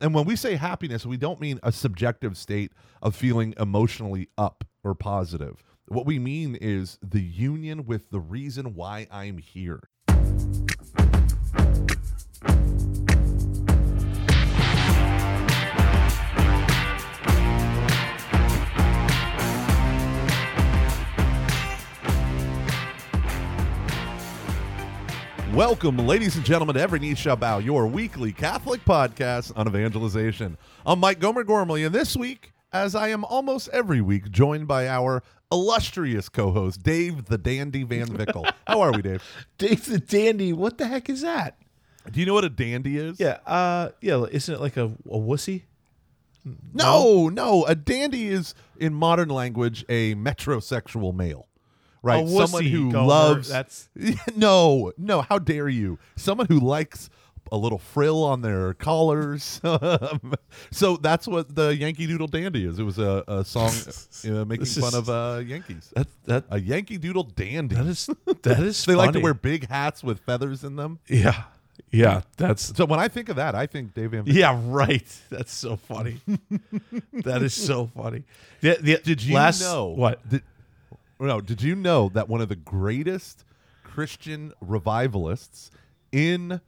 And when we say happiness, we don't mean a subjective state of feeling emotionally up or positive. What we mean is the union with the reason why I'm here. Welcome, ladies and gentlemen, to Every Knee Shall Bow, your weekly Catholic podcast on evangelization. I'm Mike Gomer Gormley, and this week, as I am almost every week, joined by our illustrious co-host, Dave the Dandy Van Vickle. How are we, Dave? Dave the Dandy. What the heck is that? Do you know what a dandy is? Yeah, uh, yeah. Isn't it like a, a wussy? No, no. A dandy is, in modern language, a metrosexual male. Right, A someone wussy, who Gomer. loves. That's- no, no. How dare you? Someone who likes a little frill on their collars. so that's what the Yankee Doodle Dandy is. It was a, a song uh, making This fun is- of uh, Yankees. That that A Yankee Doodle Dandy. that is that is. they like to funny. wear big hats with feathers in them. Yeah, yeah. That's So when I think of that, I think Dave Van. yeah. Right. That's so funny. that is so funny. The, the, Did you last, know what? Did, no, did you know that one of the greatest Christian revivalists in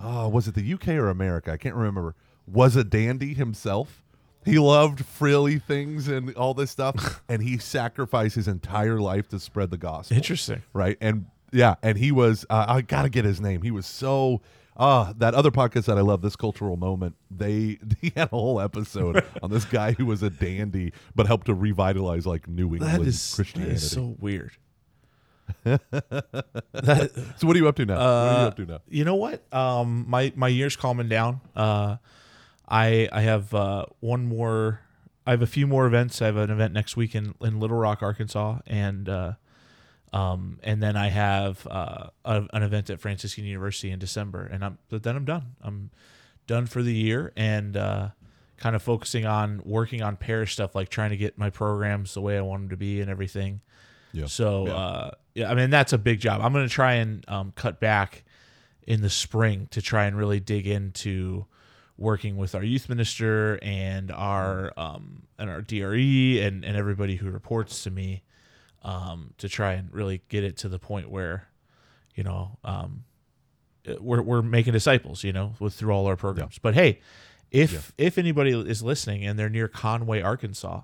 oh, was it the UK or America? I can't remember. Was a dandy himself. He loved frilly things and all this stuff, and he sacrificed his entire life to spread the gospel. Interesting. right? And yeah, and he was. Uh, I gotta get his name. He was so. Ah, that other podcast that I love, this cultural moment. They he had a whole episode on this guy who was a dandy, but helped to revitalize like New England That is Christianity. is so, so weird. that, what are you up to now? what are you Uh, up to now? You know what? Um, my my year's calming down. Uh, I I have uh, one more. I have a few more events. I have an event next week in, in Little Rock, Arkansas, and uh, um, and then I have uh, a, an event at Franciscan University in December, and I'm but then I'm done. I'm done for the year, and uh, kind of focusing on working on parish stuff, like trying to get my programs the way I want them to be and everything. Yeah. So Yeah. uh, yeah, I mean that's a big job. I'm going to try and um, cut back in the spring to try and really dig into working with our youth minister and our um, and our DRE and and everybody who reports to me um, to try and really get it to the point where you know um, we're we're making disciples, you know, with through all our programs. But hey, if if anybody is listening and they're near Conway, Arkansas,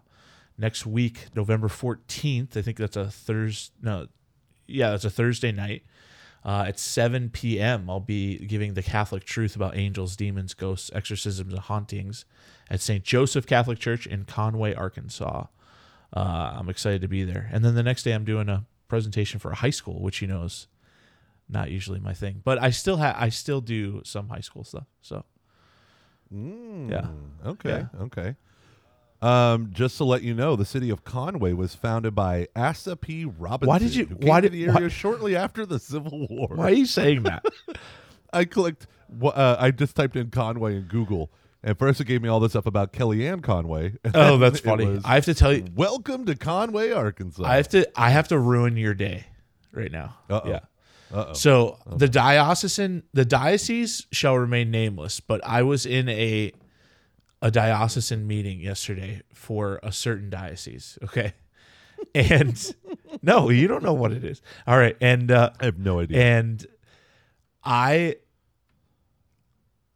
next week, November fourteenth, I think that's a Thursday. No, yeah, that's a Thursday night. Uh, at 7 p.m., I'll be giving the Catholic truth about angels, demons, ghosts, exorcisms, and hauntings at St. Joseph Catholic Church in Conway, Arkansas. Uh, I'm excited to be there. And then the next day, I'm doing a presentation for a high school, which you know is not usually my thing, but I still have I still do some high school stuff. So mm, yeah, Okay. Yeah. Okay. Um, just to let you know, the city of Conway was founded by Asa P. Robinson. Why did you- why did- the area why- shortly after the Civil War? why are you saying that? I clicked. Uh, I just typed in Conway in Google, and first it gave me all this stuff about Kellyanne Conway. oh, that's funny. was, I have to tell you, Welcome to Conway, Arkansas. I have to I have to ruin your day right now. Uh-oh. Yeah. Uh-oh. So the diocesan the diocese shall remain nameless, but I was in a a diocesan meeting yesterday for a certain diocese. Okay. And no, you don't know what it is. All right. And uh I have no idea. and I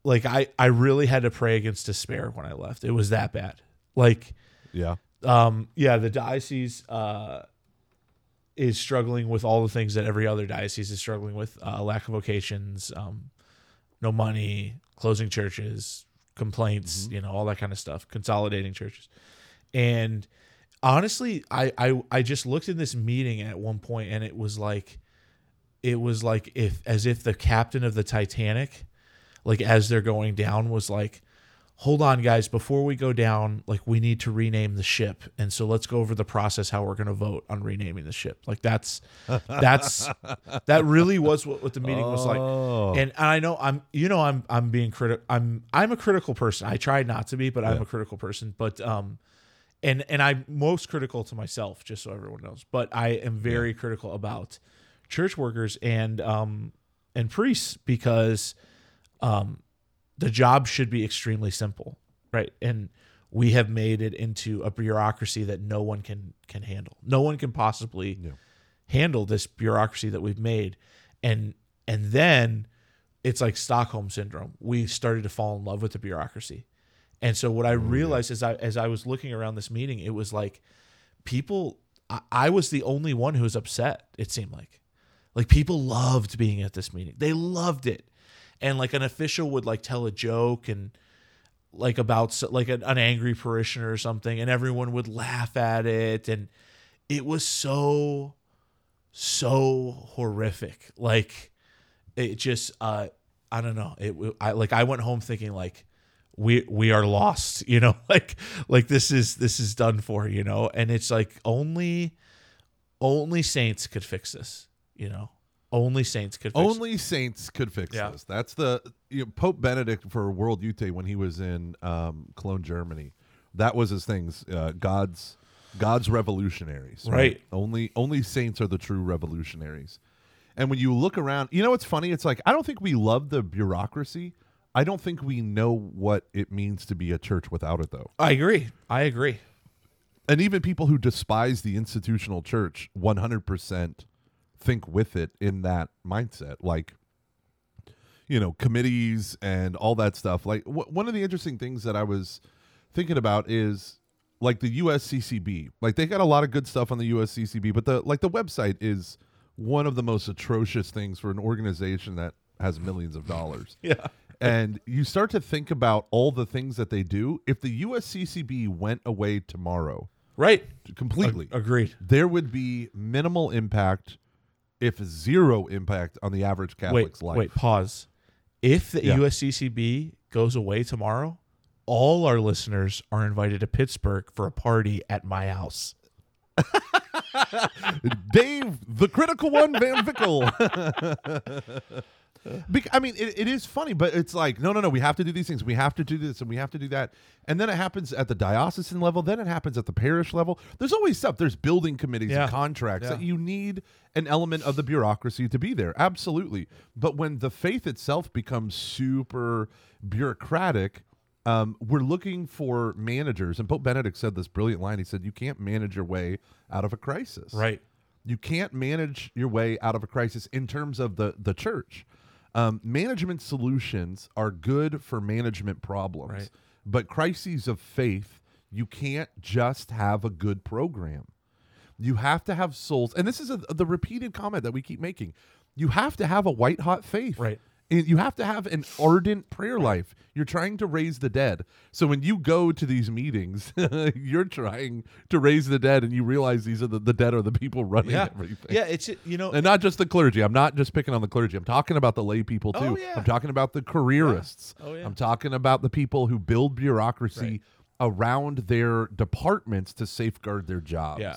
like I I really had to pray against despair when I left. It was that bad. Like yeah. um, yeah, the diocese uh, is struggling with all the things that every other diocese is struggling with: uh, lack of vocations, um, no money, closing churches, complaints, you know, all that kind of stuff, consolidating churches. And honestly, I, I I just looked in this meeting at one point, and it was like, it was like if as if the captain of the Titanic, like as they're going down, was like hold on guys before we go down like we need to rename the ship and so let's go over the process how we're going to vote on renaming the ship. Like that's that's that really was what, what the meeting was like. Oh. and, and i know i'm you know i'm i'm being critical i'm i'm a critical person. I try not to be but i'm a critical person. But um and and i'm most critical to myself just so everyone knows. But i am very critical about church workers and um and priests because um the job should be extremely simple, right? And we have made it into a bureaucracy that no one can can handle. No one can possibly Yeah. handle this bureaucracy that we've made. And and then it's like Stockholm syndrome. We started to fall in love with the bureaucracy. And so what I realized as I as I was looking around this meeting, it was like people I, I was the only one who was upset, it seemed like. Like people loved being at this meeting. They loved it. And like an official would like tell a joke and like about like an, an angry parishioner or something and everyone would laugh at it and it was so so horrific. Like it just uh i don't know. It i like i went home thinking like we we are lost you know? Like like this is this is done for you know? And it's like only only saints could fix this you know only saints could fix Only saints could fix Yeah. this. That's the you know, Pope Benedict for World Youth Day when he was in um, Cologne, Germany. That was his things. Uh, God's God's revolutionaries. Right. Only only saints are the true revolutionaries. And when you look around, you know what's funny? It's like I don't think we love the bureaucracy. I don't think we know what it means to be a church without it, though. i agree i agree And even people who despise the institutional church, one hundred percent think with it in that mindset. Like, you know, committees and all that stuff. Like, wh- one of the interesting things that I was thinking about is like the USCCB. Like, they got a lot of good stuff on the USCCB, but the like the website is one of the most atrocious things for an organization that has millions of dollars yeah and you start to think about all the things that they do. If the USCCB went away tomorrow right completely, agreed there would be minimal impact, if zero impact, on the average Catholic's wait, life. Wait, pause. If the Yeah. USCCB goes away tomorrow, all our listeners are invited to Pittsburgh for a party at my house. Dave, the critical one, Van Vickle. Bec- I mean, it, it is funny, but it's like, no, no, no. We have to do these things. We have to do this, and we have to do that. And then it happens at the diocesan level. Then it happens at the parish level. There's always stuff. There's building committees Yeah. and contracts Yeah. that you need an element of the bureaucracy to be there. Absolutely. But when the faith itself becomes super bureaucratic, um, we're looking for managers. And Pope Benedict said this brilliant line. He said, "You can't manage your way out of a crisis." Right. you can't manage your way out of a crisis in terms of the the church um, management solutions are good for management problems Right. but crises of faith you can't just have a good program you have to have souls and this is a, the repeated comment that we keep making you have to have a white hot faith Right. You have to have an ardent prayer life. You're trying to raise the dead. So when you go to these meetings, you're trying to raise the dead, and you realize these are the, the dead are the people running Yeah. everything. Yeah, it's you know And not just the clergy. I'm not just picking on the clergy. I'm talking about the lay people too. Oh, yeah. I'm talking about the careerists. Oh, yeah. I'm talking about the people who build bureaucracy Right. around their departments to safeguard their jobs. Yeah.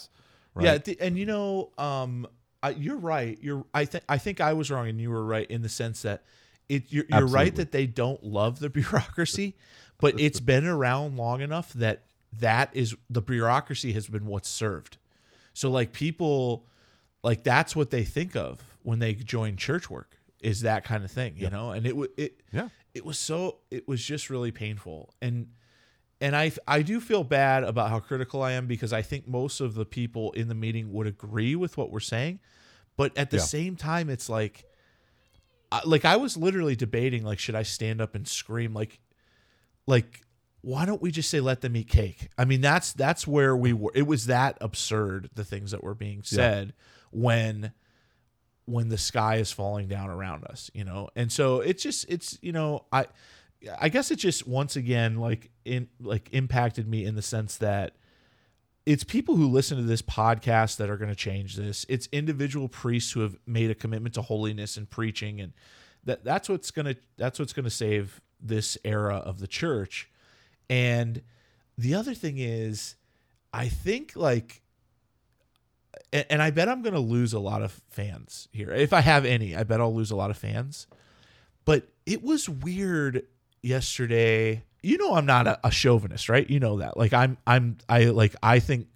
Right? Yeah, th- and you know, um, I, you're right. You're. I think. I think I was wrong, and you were right in the sense that it. You're, you're right that they don't love the bureaucracy, but it's been around long enough that that is the bureaucracy has been what's served. So like people, like that's what they think of when they join church work is that kind of thing, you know. And it wa- it Yeah. it was so it was just really painful and and I I do feel bad about how critical I am because I think most of the people in the meeting would agree with what we're saying, but at the Yeah. same time it's like I- like I was literally debating like should I stand up and scream like like why don't we just say let them eat cake? I mean that's that's where we were it was that absurd the things that were being said when when the sky is falling down around us, you know? And so it's just it's you know, I I guess it just once again like in like impacted me in the sense that it's people who listen to this podcast that are going to change this. It's individual priests who have made a commitment to holiness and preaching and that that's what's going to that's what's going to save this era of the church. And the other thing is I think like and, and I bet I'm going to lose a lot of fans here. If I have any, I bet I'll lose a lot of fans. But it was weird yesterday. You know I'm not a, a chauvinist, right? You know that. Like I'm I'm I like I think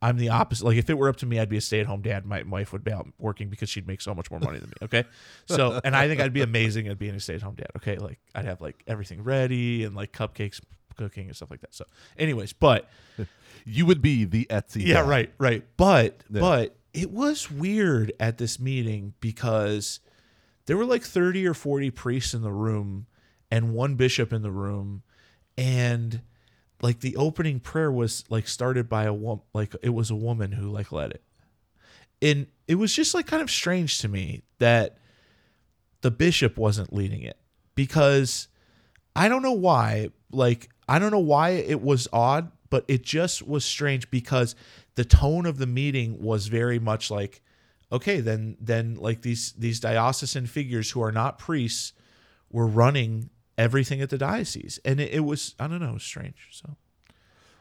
I'm the opposite. Like if it were up to me, I'd be a stay at home dad. My wife would be out working because she'd make so much more money than me. Okay, so and I think I'd be amazing at being a stay at home dad. Okay, like I'd have like everything ready and like cupcakes cooking and stuff like that. So, anyways, but You would be the Etsy. yeah, dad. right, right. But Yeah. but it was weird at this meeting because there were like 30 or 40 priests in the room and one bishop in the room and like the opening prayer was like started by a woman like it was a woman who like led it. And it was just like kind of strange to me that the bishop wasn't leading it because I don't know why. Like, I don't know why it was odd, but it just was strange because the tone of the meeting was very much like, okay, then then like these these diocesan figures who are not priests were running everything at the diocese, and it, it was I don't know, it was strange. So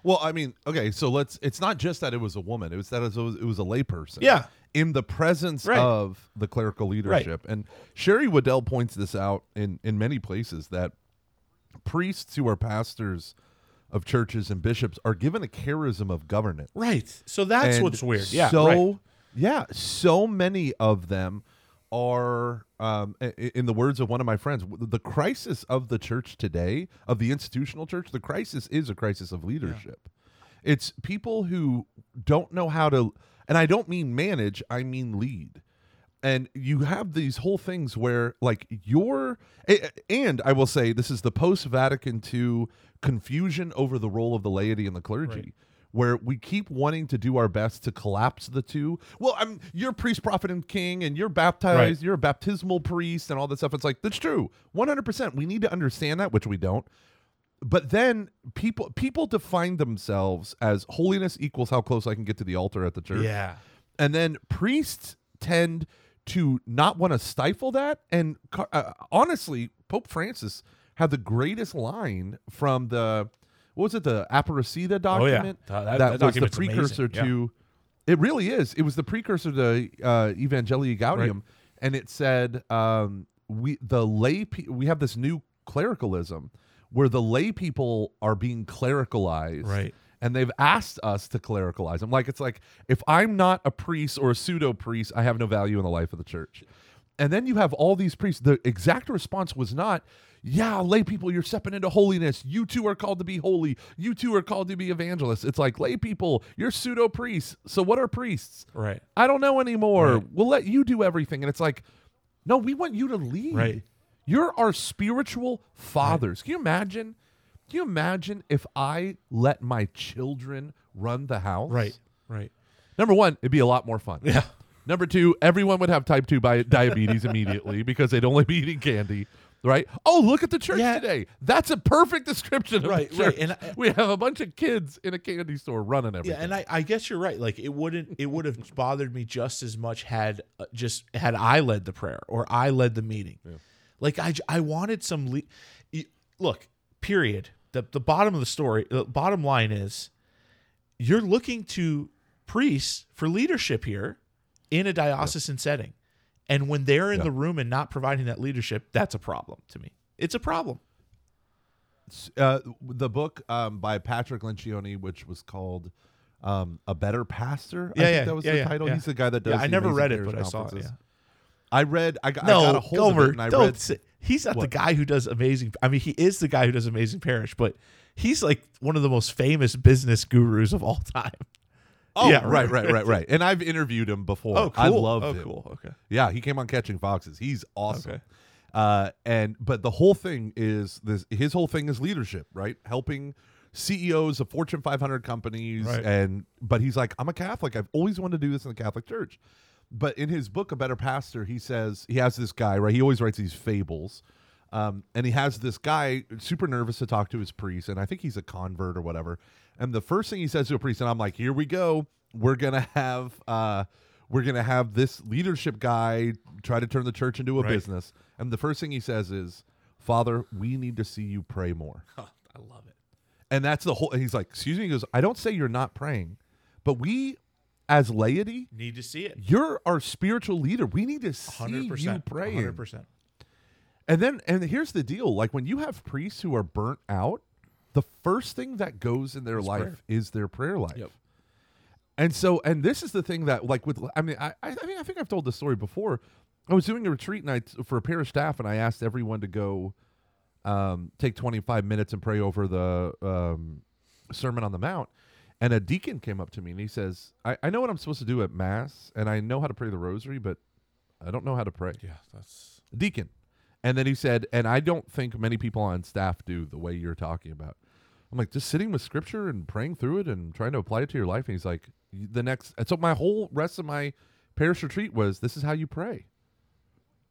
Well, I mean, okay, so let's. It's not just that it was a woman; it was that it was, it was a layperson. Yeah. in the presence Right. of the clerical leadership, and Sherry Weddell points this out in in many places that priests who are pastors of churches and bishops are given a charism of governance. right, so that's And what's weird. Yeah, So right. yeah, so many of them are, um, in the words of one of my friends, the crisis of the church today, of the institutional church, the crisis is a crisis of leadership. It's people who don't know how to, and I don't mean manage, I mean lead. And you have these whole things where, like, you're, and I will say, this is the post Vatican II confusion over the role of the laity and the clergy Right. Where we keep wanting to do our best to collapse the two. Well, I'm you're priest, prophet, and king, and you're baptized, Right. you're a baptismal priest, and all that stuff. It's like that's true, 100. percent We need to understand that, which we don't. But then people people define themselves as holiness equals how close I can get to the altar at the church. yeah, And then priests tend to not want to stifle that. And uh, honestly, Pope Francis had the greatest line from the what was it, the Aparecida Oh, yeah. document That- that- that, was the precursor amazing. to. It really is. It was the precursor to uh, Evangelii Gaudium, and it said um, we the lay pe- we have this new clericalism where the lay people are being clericalized Right. and they've asked us to clericalize them. Like it's like if I'm not a priest or a pseudo priest, I have no value in the life of the church. And then you have all these priests. The exact response was not, "Yeah, lay people, you're stepping into holiness. You two are called to be holy. You two are called to be evangelists." It's like lay people, you're pseudo priests. So what are priests? right, I don't know anymore. Right. We'll let you do everything. And it's like, no, we want you to lead. Right. You're our spiritual fathers. Can you imagine? Can you imagine if I let my children run the house? right, right. Number one, it'd be a lot more fun. Yeah. Number two, everyone would have type two diabetes immediately because they'd only be eating candy. Right? Oh, look at the church Yeah. today. That's a perfect description of Right, right. And I- we have a bunch of kids in a candy store running everything. Yeah, and I, I guess you're right. Like it wouldn't it would have bothered me just as much had uh, just had I led the prayer or I led the meeting. Like I I wanted some le- look. Period. The the bottom of the story. The bottom line is, you're looking to priests for leadership here in a diocesan setting, and when they're in Yeah. the room and not providing that leadership, that's a problem to me. It's a problem. uh, the book um, by Patrick Lencioni, which was called um, "A Better Pastor." I Yeah, think yeah, that was yeah, the title. yeah. He's the guy that does. Yeah, I never read it, but I saw it. Yeah. I read. I got, No, I got a hold Gomer, of it, and I don't read. say, he's not the guy who does amazing. I mean, he is the guy who does amazing parish, but he's like one of the most famous business gurus of all time. Oh, Yeah, right, right. right, right. And I've interviewed him before. Oh, cool. I loved oh, him. cool. Okay. Yeah, he came on Catching Foxes. He's awesome. Okay. Uh, and but the whole thing is this. His whole thing is leadership, right? Helping CEOs of Fortune 500 companies, Right. and but he's like, I'm a Catholic. I've always wanted to do this in the Catholic Church. But in his book, A Better Pastor, he says he has this guy, right? He always writes these fables. Um, and he has this guy super nervous to talk to his priest, and I think he's a convert or whatever. And the first thing he says to a priest, and I'm like, here we go. We're gonna have uh we're gonna have this leadership guy try to turn the church into a Right. business. And the first thing he says is, Father, we need to see you pray more. I love it. And that's the whole he's like, excuse me, he goes, I don't say you're not praying, but we as laity, Need to see it. you're our spiritual leader. We need to see Hundred you percent. praying. Hundred percent. And then and here's the deal: like when you have priests who are burnt out, the first thing that goes in their Is life prayer. is their prayer life. Yep. And so, and this is the thing that, like, with I mean, I I think I think I've told this story before. I was doing a retreat night for a parish staff, and I asked everyone to go um, take 25 minutes and pray over the um, Sermon on the Mount. And a deacon came up to me and he says, I, I know what I'm supposed to do at Mass, and I know how to pray the rosary, but I don't know how to pray. Yeah, that's Deacon. And then he said, and I don't think many people on staff do the way you're talking about. I'm like, just sitting with scripture and praying through it and trying to apply it to your life. And he's like, the next. And so my whole rest of my parish retreat was, this is how you pray.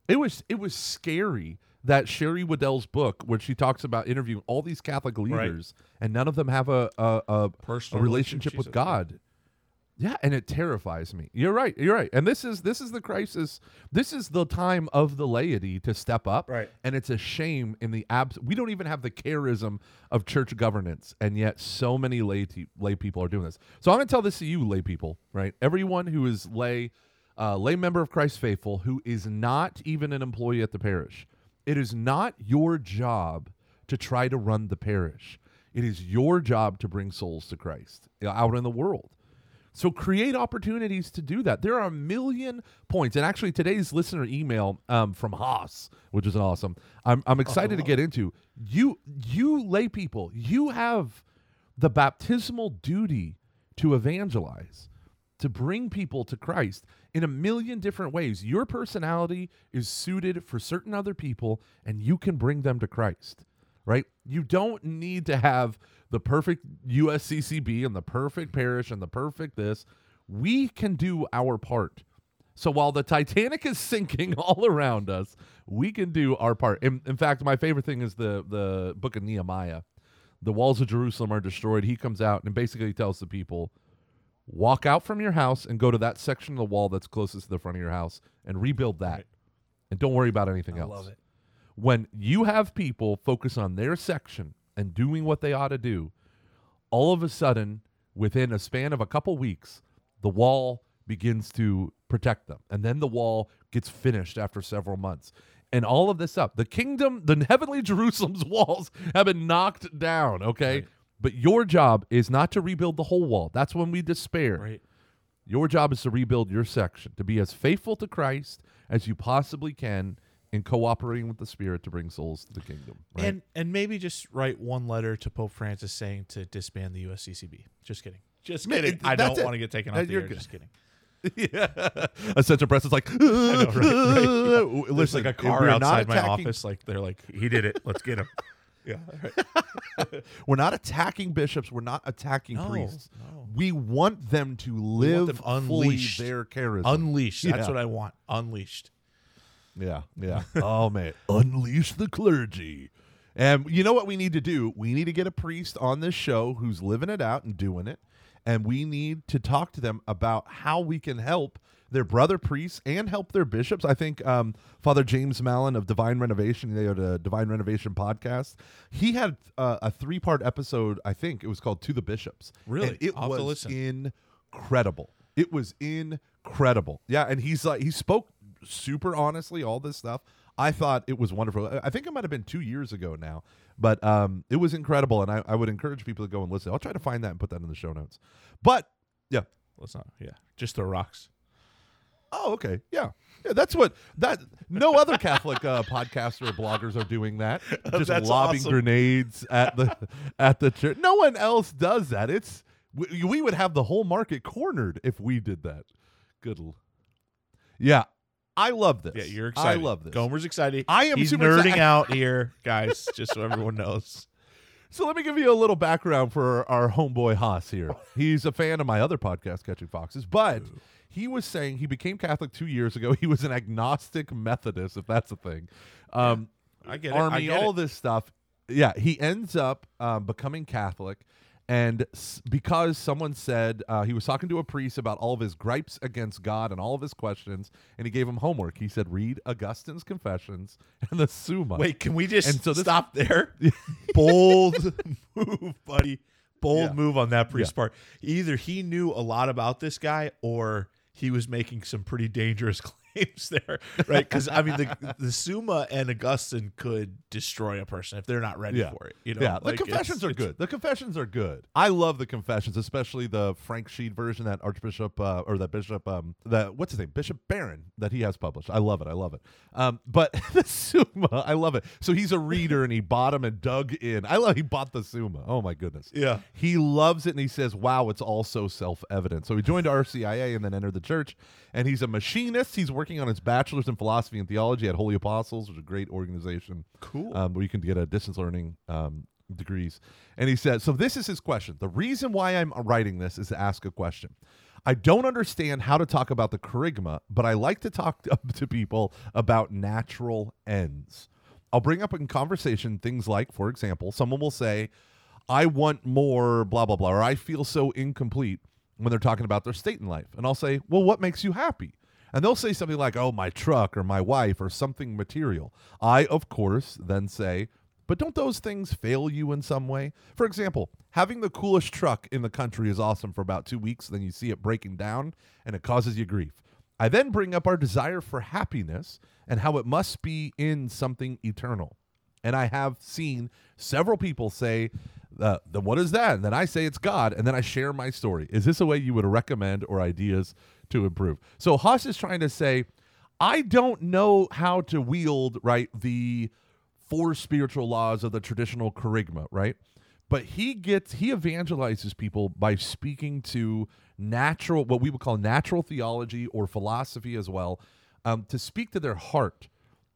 It was it was scary that Sherry Weddell's book, where she talks about interviewing all these Catholic leaders, and none of them have a a, a, a personal relationship with. God. Yeah, and it terrifies me. You're right. You're right. And this is this is the crisis. This is the time of the laity to step up. Right. And it's a shame in the abs. We don't even have the charism of church governance, and yet so many lay te- lay people are doing this. So I'm going to tell this to you, lay people. Right. Everyone who is lay, uh, lay member of Christ faithful, who is not even an employee at the parish. It is not your job to try to run the parish. It is your job to bring souls to Christ out in the world. So create opportunities to do that. There are a million points, and actually today's listener email um, from Haas, which is awesome. I'm I'm excited to get into. You you lay people, you have the baptismal duty to evangelize, to bring people to Christ in a million different ways. Your personality is suited for certain other people, and you can bring them to Christ right? You don't need to have the perfect USCCB and the perfect parish and the perfect this. We can do our part. So while the Titanic is sinking all around us, we can do our part. In, in fact, my favorite thing is the the book of Nehemiah. The walls of Jerusalem are destroyed. He comes out and basically tells the people, walk out from your house and go to that section of the wall that's closest to the front of your house and rebuild that. Right. And don't worry about anything I else love it. When you have people focus on their section and doing what they ought to do, all of a sudden, within a span of a couple weeks, the wall begins to protect them. And then the wall gets finished after several months. And all of this up. The kingdom, the heavenly Jerusalem's walls have been knocked down, okay? Right. But your job is not to rebuild the whole wall. That's when we despair. Right. Your job is to rebuild your section, to be as faithful to Christ as you possibly can in cooperating with the Spirit to bring souls to the kingdom. Right? And and maybe just write one letter to Pope Francis saying to disband the USCCB. Just kidding. Just kidding. it- I don't want to get taken off the you're air. good. Just kidding. yeah. A central press is like, right, right. Listen, There's like a car we're outside my office. Like they're like, he did it. Let's get him. yeah. Right. We're not attacking bishops. We're not attacking No, priests. no. We want them to live them unleashed. their charisma. Unleashed. That's Yeah. what I want. Unleashed. Yeah, yeah. oh man, unleash the clergy. And you know what we need to do? We need to get a priest on this show who's living it out and doing it, and we need to talk to them about how we can help their brother priests and help their bishops. I think um, Father James Mallon of Divine Renovation, they had a Divine Renovation podcast. He had uh, a three part episode. I think it was called "To the Bishops." Really? and it I'll was incredible. It was incredible. Yeah, and he's like he spoke super honestly all this stuff. I thought it was wonderful. I- think it might have been two years ago now, but um, it was incredible, and I, I would encourage people to go and listen. I'll try to find that and put that in the show notes. But yeah, Let's not. Yeah. Just throw rocks. oh okay, yeah, yeah. That's what that. No other Catholic uh, podcaster or bloggers are doing that. Just That's lobbing awesome. grenades at the at the church. No one else does that. It's we, we would have the whole market cornered if we did that. Good. l- Yeah, I love this. Yeah, you're excited. I love this. Gomer's excited. I am He's super nerding excited. out here, guys. Just so everyone knows. So let me give you a little background for our homeboy Haas here. He's a fan of my other podcast, Catching Foxes, but he was saying he became Catholic two years ago. He was an agnostic Methodist, if that's a thing. Um, I get it. I Army, get all it. this stuff. Yeah, he ends up um, becoming Catholic. And because someone said uh, he was talking to a priest about all of his gripes against God and all of his questions, and he gave him homework. He said, "Read Augustine's Confessions and the Summa." Wait, can we just And so this- stop there? Bold move, buddy. Bold Yeah. move on that priest's part. Either he knew a lot about this guy or he was making some pretty dangerous there, right? Because I mean, the the Summa and Augustine could destroy a person if they're not ready Yeah. for it. You know, yeah, the confessions it's- are it's- good. The confessions are good. I love the confessions, especially the Frank Sheed version that Archbishop uh, or that Bishop um that what's his name Bishop Barron that he has published. I love it. I love it. Um, but the Summa, I love it. So he's a reader and he bought him and dug in. I love he bought the Summa. Oh my goodness. Yeah. He loves it and he says, "Wow, it's all so self-evident." So he joined RCIA and then entered the church. And he's a machinist. He's working on his bachelor's in philosophy and theology at Holy Apostles, which is a great organization. Cool. Um, where you can get a distance learning um, degrees. And he said, so this is his question. The reason why I'm writing this is to ask a question. I don't understand how to talk about the kerygma, but I like to talk to, to people about natural ends. I'll bring up in conversation things like, for example, someone will say, I want more, blah, blah, blah, or I feel so incomplete when they're talking about their state in life. And I'll say, Well, what makes you happy? And they'll say something like, Oh, my truck or my wife or something material. I, of course, then say, But don't those things fail you in some way? For example, having the coolest truck in the country is awesome for about two weeks, then you see it breaking down and it causes you grief. I then bring up our desire for happiness and how it must be in something eternal. And I have seen several people say, uh, then what is that? And then I say it's God, and then I share my story. Is this a way you would recommend or ideas to improve? So Haas is trying to say, I don't know how to wield right the four spiritual laws of the traditional kerygma, right? But he gets he evangelizes people by speaking to natural, what we would call natural theology or philosophy as well, um, to speak to their heart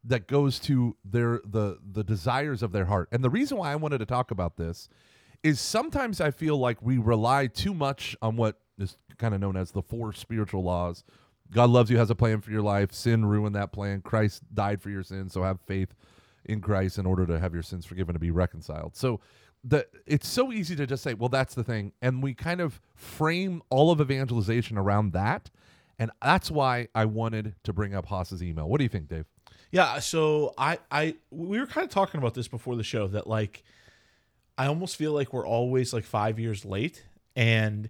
that goes to their the the desires of their heart. And the reason why I wanted to talk about this is sometimes I feel like we rely too much on what is kind of known as the four spiritual laws. God loves you, has a plan for your life. Sin ruined that plan. Christ died for your sins, so have faith in Christ in order to have your sins forgiven to be reconciled. So the it's so easy to just say, well, that's the thing, and we kind of frame all of evangelization around that. And that's why I wanted to bring up Haas's email. What do you think, Dave? Yeah, so I I we were kind of talking about this before the show that like I almost feel like we're always like 5 years late and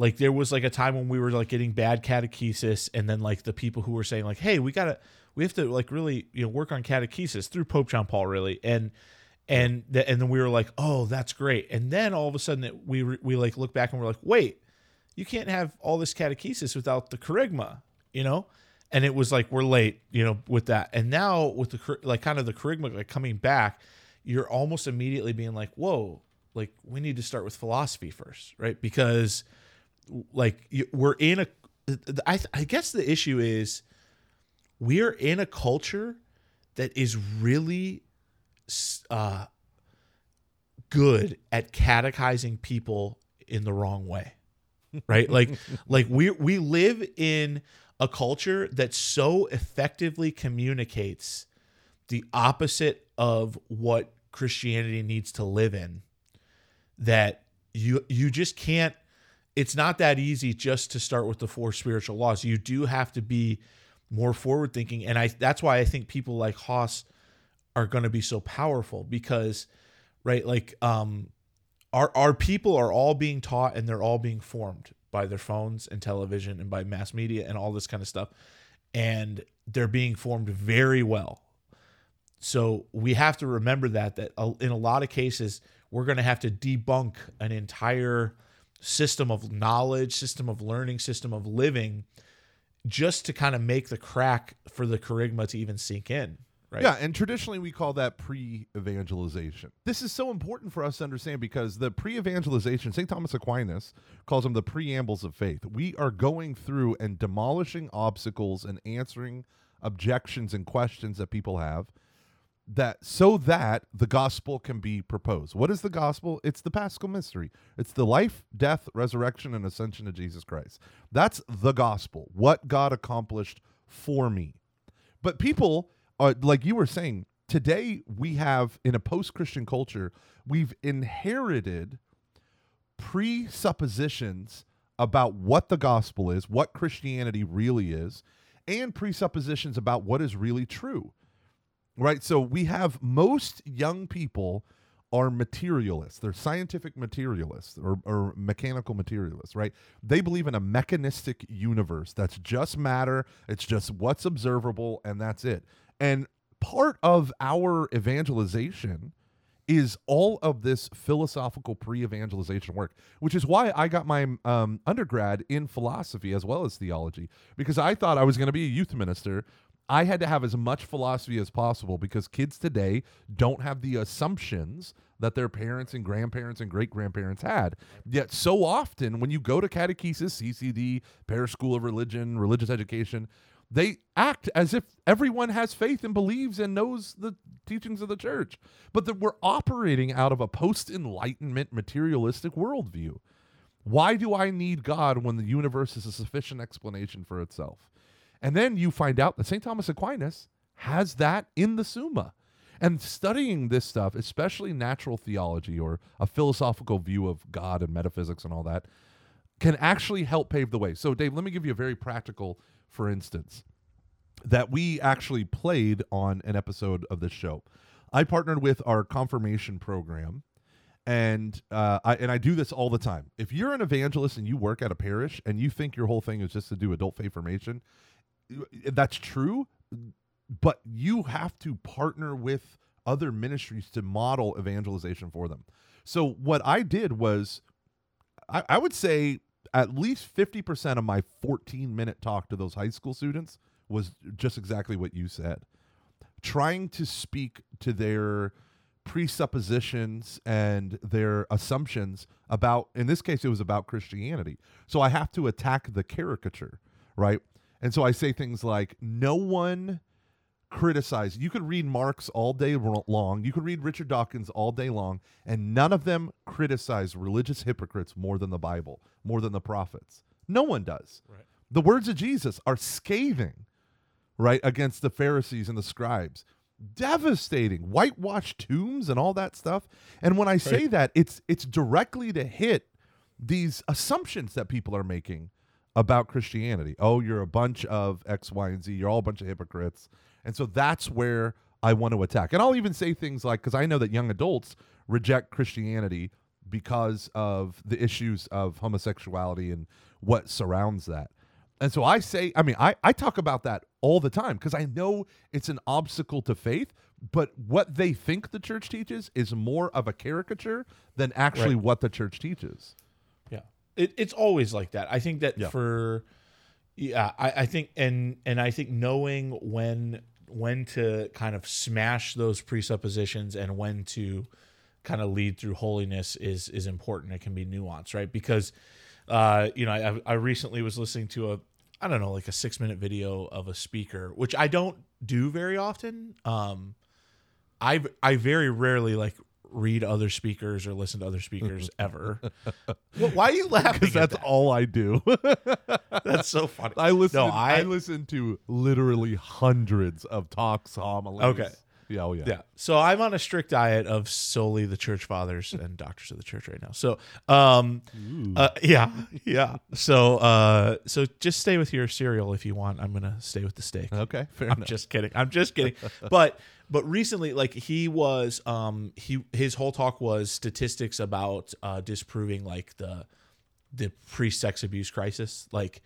like there was like a time when we were like getting bad catechesis and then like the people who were saying like hey, we got to we have to like really, you know, work on catechesis through Pope John Paul really and and th- and then we were like, "Oh, that's great." And then all of a sudden it, we re- we like look back and we're like, "Wait, you can't have all this catechesis without the kerygma," you know? And it was like we're late, you know, with that. And now with the like kind of the kerygma like coming back, you're almost immediately being like, "Whoa, like we need to start with philosophy first, right?" Because like we're in a I I guess the issue is we're in a culture that is really uh, good at catechizing people in the wrong way right? Like like we we live in a culture that so effectively communicates the opposite of what christianity needs to live in that you you just can't it's not that easy just to start with the four spiritual laws. You do have to be more forward thinking and i that's why i think people like haas are going to be so powerful because right like um our our people are all being taught and they're all being formed by their phones and television and by mass media and all this kind of stuff and they're being formed very well. So we have to remember that that uh, in a lot of cases we're going to have to debunk an entire system of knowledge system of learning system of living just to kind of make the crack for the kerygma to even sink in right Yeah, and traditionally we call that pre-evangelization. This is so important for us to understand because the pre-evangelization, St. Thomas Aquinas calls them the preambles of faith. We are going through and demolishing obstacles and answering objections and questions that people have that so that the gospel can be proposed. What is the gospel? It's the paschal mystery. It's the life, death, resurrection and ascension of Jesus Christ. That's the gospel. What God accomplished for me. But people, uh, like you were saying, today we have in a post-Christian culture, we've inherited presuppositions about what the gospel is, what Christianity really is, and presuppositions about what is really true. Right? So we have most young people are materialists. They're scientific materialists or, or mechanical materialists, right? They believe in a mechanistic universe that's just matter, it's just what's observable, and that's it. And part of our evangelization is all of this philosophical pre-evangelization work, which is why I got my um, undergrad in philosophy as well as theology, because I thought I was going to be a youth minister. I had to have as much philosophy as possible because kids today don't have the assumptions that their parents and grandparents and great grandparents had. Yet, so often when you go to catechesis, CCD, parish school of religion, religious education, they act as if everyone has faith and believes and knows the teachings of the church, but that we're operating out of a post enlightenment materialistic worldview. Why do I need God when the universe is a sufficient explanation for itself? And then you find out that St. Thomas Aquinas has that in the Summa. And studying this stuff, especially natural theology or a philosophical view of God and metaphysics and all that, can actually help pave the way. So, Dave, let me give you a very practical for instance, that we actually played on an episode of this show. I partnered with our confirmation program, and uh, I and I do this all the time. If you're an evangelist and you work at a parish and you think your whole thing is just to do adult faith formation, that's true, but you have to partner with other ministries to model evangelization for them. So what I did was, I, I would say at least 50% of my 14 minute talk to those high school students was just exactly what you said. Trying to speak to their presuppositions and their assumptions about, in this case, it was about Christianity. So I have to attack the caricature, right? And so I say things like, no one criticize. You could read Marx all day long. You could read Richard Dawkins all day long, and none of them criticize religious hypocrites more than the Bible, more than the prophets. No one does. Right. The words of Jesus are scathing, right, against the Pharisees and the scribes. Devastating, whitewashed tombs and all that stuff. And when I say right. that, it's it's directly to hit these assumptions that people are making about Christianity. Oh, you're a bunch of X, Y, and Z. You're all a bunch of hypocrites. And so that's where I want to attack. And I'll even say things like, because I know that young adults reject Christianity because of the issues of homosexuality and what surrounds that. And so I say, I mean, I, I talk about that all the time because I know it's an obstacle to faith, but what they think the church teaches is more of a caricature than actually right. what the church teaches. It, it's always like that. I think that yeah. for yeah, I, I think and and I think knowing when when to kind of smash those presuppositions and when to kind of lead through holiness is is important. It can be nuanced, right? Because uh, you know, I, I recently was listening to a I don't know, like a six minute video of a speaker, which I don't do very often. Um, I I very rarely like read other speakers or listen to other speakers ever. well, why are you laughing? Because that's that? all I do. that's so funny. I listen. No, I, I listen to literally hundreds of talks, homilies. Okay. Yeah, oh yeah. Yeah. So I'm on a strict diet of solely the church fathers and doctors of the church right now. So um uh, yeah, yeah. So uh so just stay with your cereal if you want. I'm going to stay with the steak. Okay, fair I'm enough. just kidding. I'm just kidding. but but recently like he was um he his whole talk was statistics about uh disproving like the the pre-sex abuse crisis like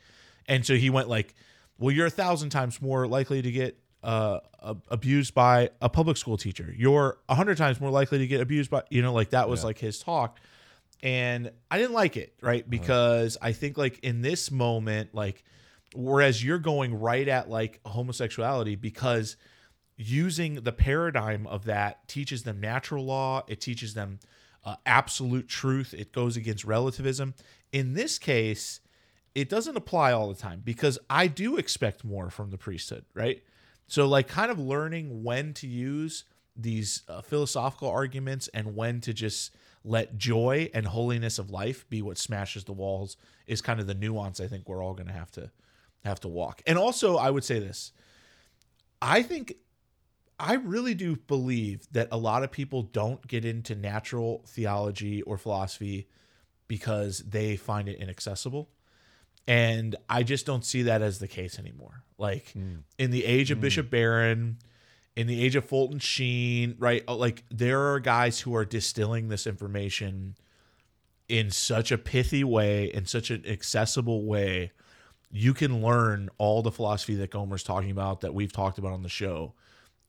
and so he went like well you're a thousand times more likely to get uh, abused by a public school teacher. You're a hundred times more likely to get abused by, you know, like that was yeah. like his talk. And I didn't like it, right? Because I think like in this moment, like, whereas you're going right at like homosexuality because using the paradigm of that teaches them natural law, it teaches them uh, absolute truth, it goes against relativism. In this case, it doesn't apply all the time because I do expect more from the priesthood, right? So, like, kind of learning when to use these uh, philosophical arguments and when to just let joy and holiness of life be what smashes the walls is kind of the nuance I think we're all going to have to have to walk. And also, I would say this: I think I really do believe that a lot of people don't get into natural theology or philosophy because they find it inaccessible. And I just don't see that as the case anymore. Like mm. in the age of mm. Bishop Barron, in the age of Fulton Sheen, right? uh, Like there are guys who are distilling this information in such a pithy way, in such an accessible way. You can learn all the philosophy that Gomer's talking about that we've talked about on the show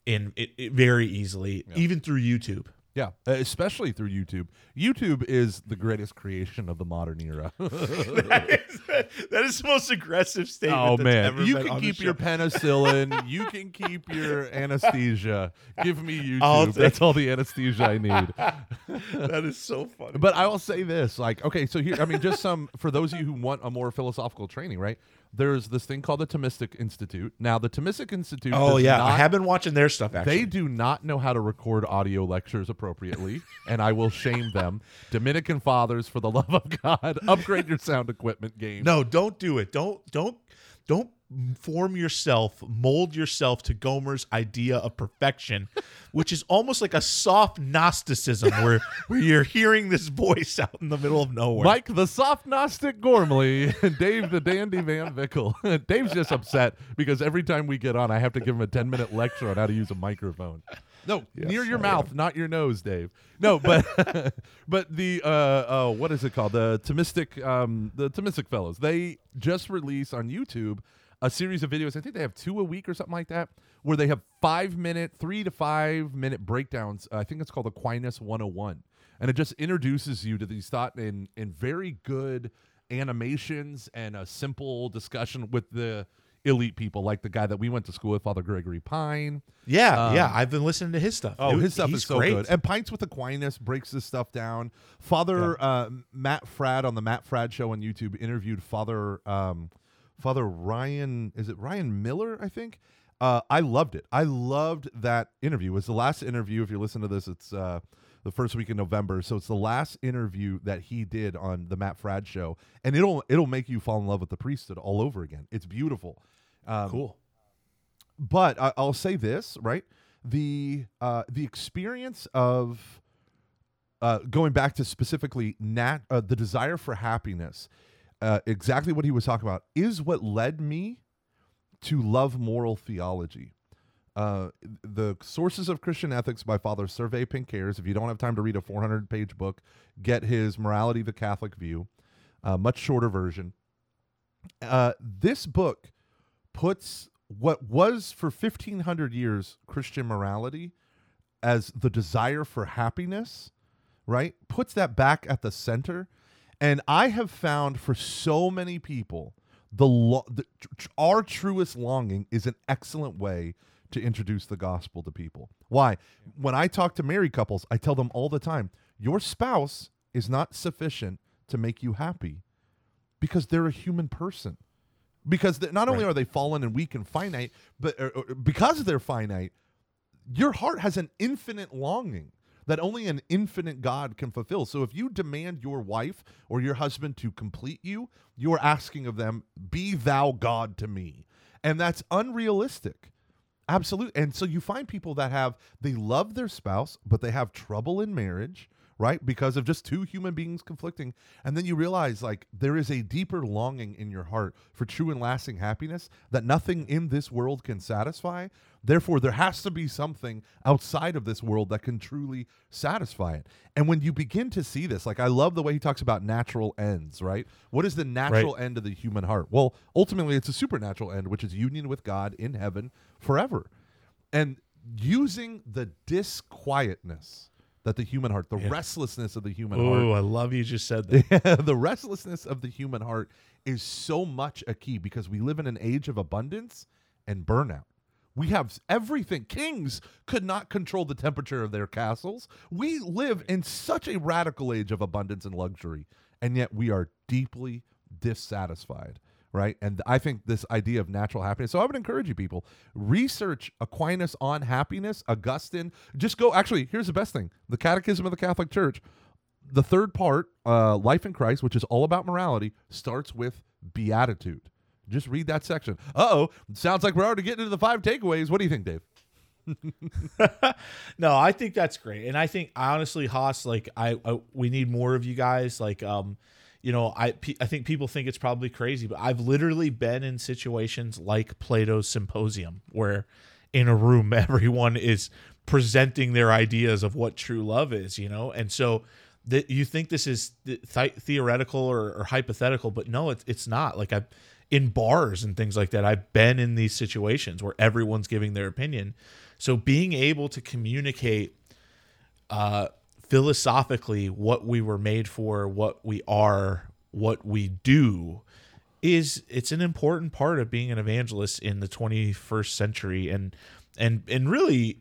in it, it very easily, even through YouTube. Yeah, especially through YouTube. YouTube is the greatest creation of the modern era. that is the most aggressive statement. oh man, ever you can keep your penicillin, you can keep your anesthesia. Give me I'll YouTube. That's all the anesthesia I need. that is so funny. But I will say this, like, okay, so here, I mean, just some for those of you who want a more philosophical training, right? There's this thing called the Thomistic Institute. Now, the Thomistic Institute. oh yeah, I have been watching their stuff actually. They do not know how to record audio lectures appropriately, and I will shame them. Dominican fathers, for the love of God, upgrade your sound equipment game. No, don't do it. Don't don't don't form yourself, mold yourself to Gomer's idea of perfection, which is almost like a soft Gnosticism where where you're hearing this voice out in the middle of nowhere. Mike the soft Gnostic Gormley, and Dave the dandy Van Vickle. Dave's just upset because every time we get on, I have to give him a 10 minute lecture on how to use a microphone. No, near your I mouth, not your nose, Dave. No, but but the uh, uh what is it called? The Thomistic um the Thomistic fellows. They just released on YouTube a series of videos. I think they have two a week or something like that, where they have five minute, three to five minute breakdowns. I think it's called Aquinas 101. And it just introduces you to these thought in in very good animations and a simple discussion with the elite people, like the guy that we went to school with, Father Gregory Pine. yeah, Um, yeah, I've been listening to his stuff. Oh, It- his stuff is so great. good. And Pints with Aquinas breaks this stuff down. Father uh, Matt Fradd on the Matt Fradd show on YouTube interviewed Father um, Father Ryan. Is it Ryan Miller? I think. Uh, I loved it. I loved that interview. It was the last interview. If you listen to this, it's uh, the first week in November. So it's the last interview that he did on the Matt Fradd show, and it'll it'll make you fall in love with the priesthood all over again. It's beautiful. Um, cool. but I, I'll say this right the uh, the experience of uh, going back to specifically nat uh, the desire for happiness uh, exactly what he was talking about is what led me to love moral theology uh, the sources of christian ethics by father Servais Pinckaers if you don't have time to read a 400 page book get his morality the catholic view uh, much shorter version uh, this book puts what was for 1500 years Christian morality as the desire for happiness, right? Puts that back at the center. And I have found for so many people, the, lo- the tr- our truest longing is an excellent way to introduce the gospel to people. Why? When I talk to married couples, I tell them all the time, your spouse is not sufficient to make you happy because they're a human person because not only Right. are they fallen and weak and finite, but or, or- because they're finite, your heart has an infinite longing that only an infinite God can fulfill. So if you demand your wife or your husband to complete you, you're asking of them, "Be thou God to me," and that's unrealistic. Absolutely. And so you find people that have they love their spouse, but they have trouble in marriage, right? Because of just two human beings conflicting. And then you realize like there is a deeper longing in your heart for true and lasting happiness that nothing in this world can satisfy. Therefore, there has to be something outside of this world that can truly satisfy it. And when you begin to see this, like I love the way he talks about natural ends, right? What is the natural end of the human heart? Well, ultimately, it's a supernatural end, which is union with God in heaven forever. And using the disquietness that the human heart, the Yeah. restlessness of the human Oh, heart, Oh, I love you just said that. the restlessness of the human heart is so much a key because we live in an age of abundance and burnout. We have everything. Kings could not control the temperature of their castles. We live in such a radical age of abundance and luxury, and yet we are deeply dissatisfied, right? And I think this idea of natural happiness. So I would encourage you people research Aquinas on happiness, Augustine. Just go. Actually, here's the best thing: the Catechism of the Catholic Church the third part, uh, Life in Christ, which is all about morality, starts with beatitude. Just read that section. Uh oh, sounds like we're already getting into the five takeaways. What do you think, Dave? no, I think that's great, and I think honestly, Haas, like I, I we need more of you guys. Like, um, you know, I I think people think it's probably crazy, but I've literally been in situations like Plato's Symposium where in a room everyone is presenting their ideas of what true love is you know and so that you think this is th- theoretical or, or, hypothetical but no it's, it's not like i in bars and things like that. I've been in these situations where everyone's giving their opinion. So being able to communicate uh, philosophically what we were made for what we are what we do is it's an important part of being an evangelist in the 21st century. And and and really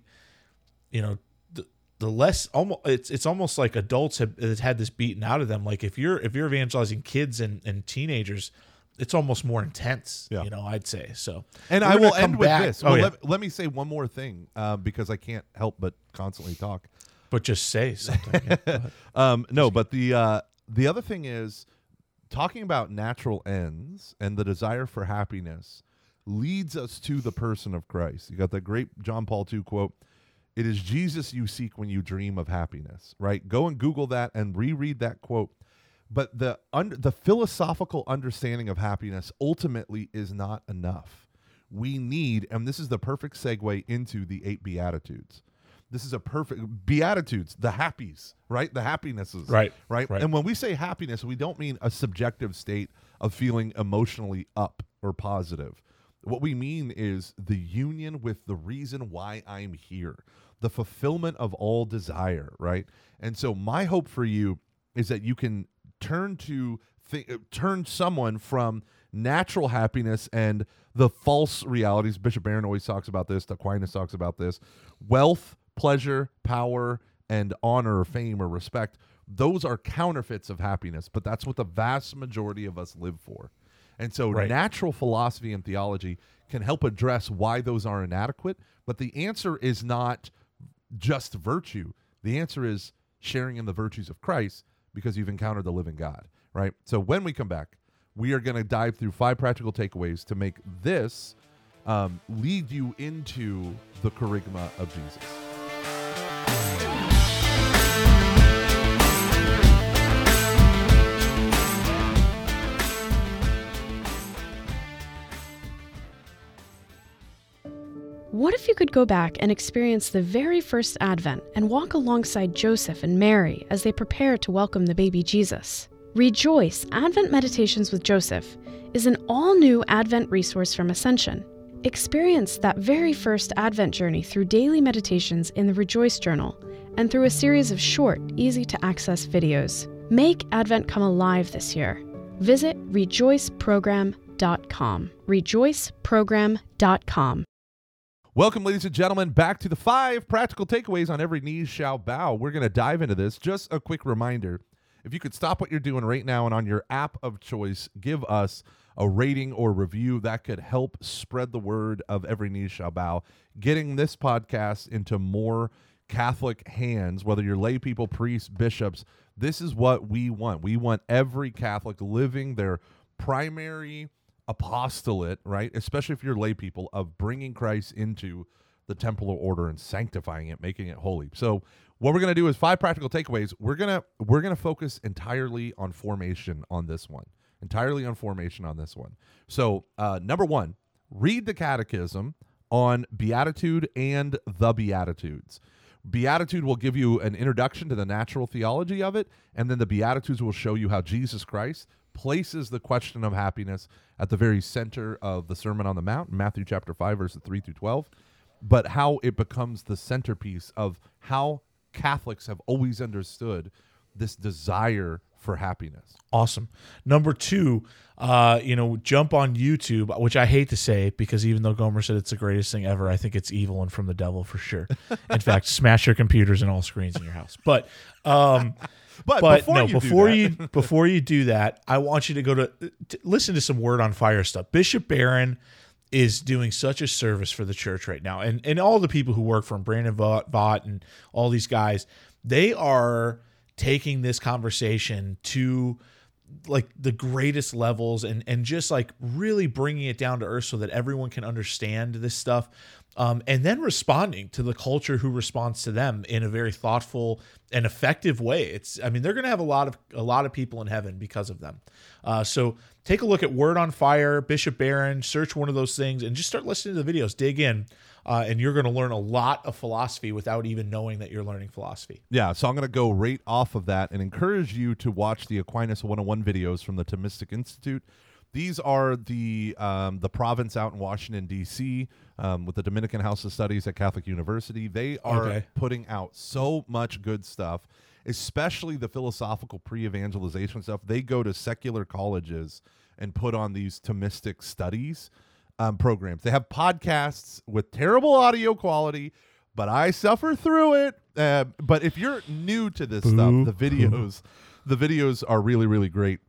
you know the, the less almost it's it's almost like adults have, had this beaten out of them. Like if you're if you're evangelizing kids and and teenagers it's almost more intense yeah. you know i'd say so and i will end with this oh, well, yeah. let, let, me say one more thing uh, because i can't help but constantly talk but just say something yeah, um, no but the uh, the other thing is talking about natural ends and the desire for happiness leads us to the person of Christ. You got that great John Paul II quote It is Jesus you seek when you dream of happiness, right? Go and Google that and reread that quote. But the under, the philosophical understanding of happiness ultimately is not enough. We need, and this is the perfect segue into the eight beatitudes. This is a perfect beatitudes, the happies, right? The happinesses, right, right, right. And when we say happiness, we don't mean a subjective state of feeling emotionally up or positive. What we mean is the union with the reason why I'm here, the fulfillment of all desire, right? And so my hope for you is that you can turn to th- uh, turn someone from natural happiness and the false realities. Bishop Barron always talks about this. Aquinas talks about this. Wealth, pleasure, power, and honor, or fame, or respect. Those are counterfeits of happiness, but that's what the vast majority of us live for. And so, right. natural philosophy and theology can help address why those are inadequate. But the answer is not just virtue. The answer is sharing in the virtues of Christ because you've encountered the living God, right? So, when we come back, we are going to dive through five practical takeaways to make this um, lead you into the kerygma of Jesus. What if you could go back and experience the very first Advent and walk alongside Joseph and Mary as they prepare to welcome the baby Jesus? Rejoice Advent Meditations with Joseph is an all new Advent resource from Ascension. Experience that very first Advent journey through daily meditations in the Rejoice Journal and through a series of short, easy to access videos. Make Advent come alive this year. Visit rejoiceprogram.com. Rejoiceprogram.com. Welcome, ladies and gentlemen, back to the five practical takeaways on every knee shall bow. We're going to dive into this. Just a quick reminder if you could stop what you're doing right now and on your app of choice, give us a rating or review that could help spread the word of every knee shall bow, getting this podcast into more Catholic hands, whether you're lay people, priests, bishops. This is what we want. We want every Catholic living their primary apostolate, right? Especially if you're lay people, of bringing Christ into the temporal order and sanctifying it, making it holy. So what we're gonna do is five practical takeaways. We're gonna we're gonna focus entirely on formation on this one, entirely on formation on this one. So uh, number one, read the Catechism on Beatitude and the Beatitudes. Beatitude will give you an introduction to the natural theology of it, and then the Beatitudes will show you how Jesus Christ places the question of happiness at the very center of the Sermon on the Mount, Matthew chapter 5, verses 3 through 12, but how it becomes the centerpiece of how Catholics have always understood this desire for happiness. Awesome. Number two, uh, you know, jump on YouTube, which I hate to say because even though Gomer said it's the greatest thing ever, I think it's evil and from the devil for sure. In fact, smash your computers and all screens in your house. But um, but, but before no, you before you before you do that, I want you to go to, to listen to some word on fire stuff. Bishop Barron is doing such a service for the church right now, and and all the people who work from Brandon Vogt and all these guys, they are taking this conversation to like the greatest levels and and just like really bringing it down to earth so that everyone can understand this stuff um, and then responding to the culture who responds to them in a very thoughtful and effective way. It's, I mean, they're going to have a lot of a lot of people in heaven because of them. Uh, so take a look at Word on Fire, Bishop Barron, search one of those things, and just start listening to the videos. Dig in, uh, and you're going to learn a lot of philosophy without even knowing that you're learning philosophy. Yeah, so I'm going to go right off of that and encourage you to watch the Aquinas 101 videos from the Thomistic Institute. These are the um, the province out in Washington D.C. Um, with the Dominican House of Studies at Catholic University. They are Okay. putting out so much good stuff, especially the philosophical pre-evangelization stuff. They go to secular colleges and put on these Thomistic studies um, programs. They have podcasts with terrible audio quality, but I suffer through it. Uh, but if you're new to this stuff, the videos, the videos are really, really great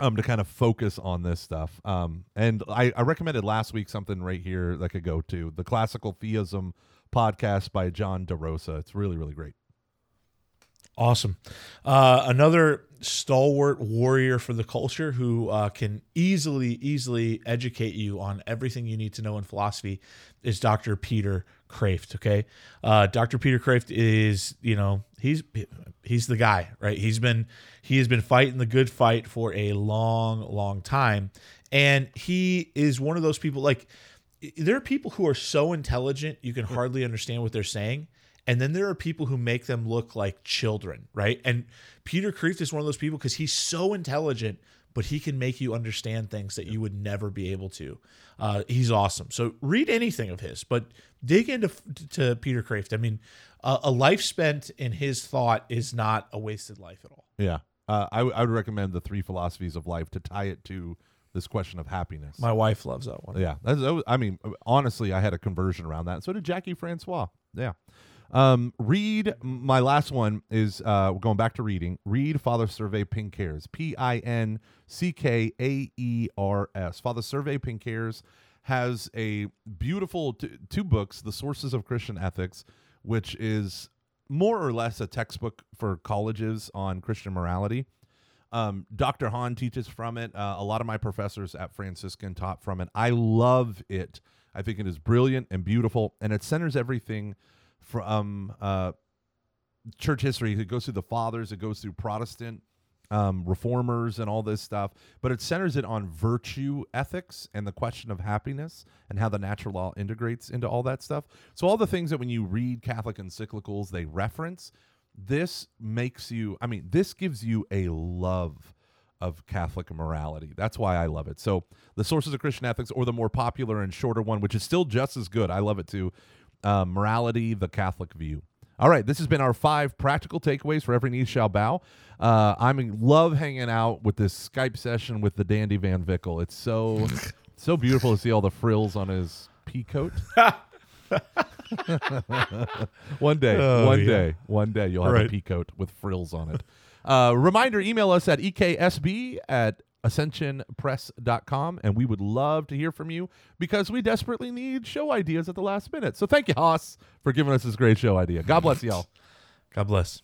um, to kind of focus on this stuff. Um, and I, I recommended last week something right here that could go to the Classical Theism podcast by John DeRosa. It's really, really great. Awesome. Uh, another stalwart warrior for the culture who uh, can easily, easily educate you on everything you need to know in philosophy is Dr. Peter Kreeft. Okay, uh, Dr. Peter Kreeft is, you know, he's he's the guy, right? He's been he has been fighting the good fight for a long, long time, and he is one of those people. Like, there are people who are so intelligent you can hardly understand what they're saying. And then there are people who make them look like children, right? And Peter Kreeft is one of those people because he's so intelligent, but he can make you understand things that you would never be able to. Uh, he's awesome. So read anything of his, but dig into to Peter Kreeft. I mean, uh, a life spent in his thought is not a wasted life at all. Yeah. Uh, I, w- I would recommend the three philosophies of life to tie it to this question of happiness. My wife loves that one. Yeah, that's, that was- I mean, honestly, I had a conversion around that. So did Jackie Francois. Yeah. Um, read my last one is uh, going back to reading. Read Father Servais Pinckaers. P I N C K A E R S. Father Servais Pinckaers has a beautiful t- two books, The Sources of Christian Ethics, which is more or less a textbook for colleges on Christian morality. Um, Dr. Hahn teaches from it. Uh, a lot of my professors at Franciscan taught from it. I love it. I think it is brilliant and beautiful, and it centers everything from uh, church history. It goes through the fathers, it goes through Protestant um, reformers, and all this stuff. But it centers it on virtue ethics and the question of happiness and how the natural law integrates into all that stuff. So all the things that when you read Catholic encyclicals they reference, this makes you. I mean, this gives you a love of Catholic morality. That's why I love it. So, the sources of Christian ethics, or the more popular and shorter one, which is still just as good. I love it too. Uh, morality, the Catholic view. All right, this has been our five practical takeaways for every knee shall bow. Uh, I'm in love hanging out with this Skype session with the Dandy Van Vickle. It's so so beautiful to see all the frills on his pea coat. one day, Oh, one yeah. day, one day, you'll have a Right. pea coat with frills on it. Uh, reminder email us at eksb at ascensionpress.com and we would love to hear from you because we desperately need show ideas at the last minute. So thank you, Haas, for giving us this great show idea. God bless y'all. God bless.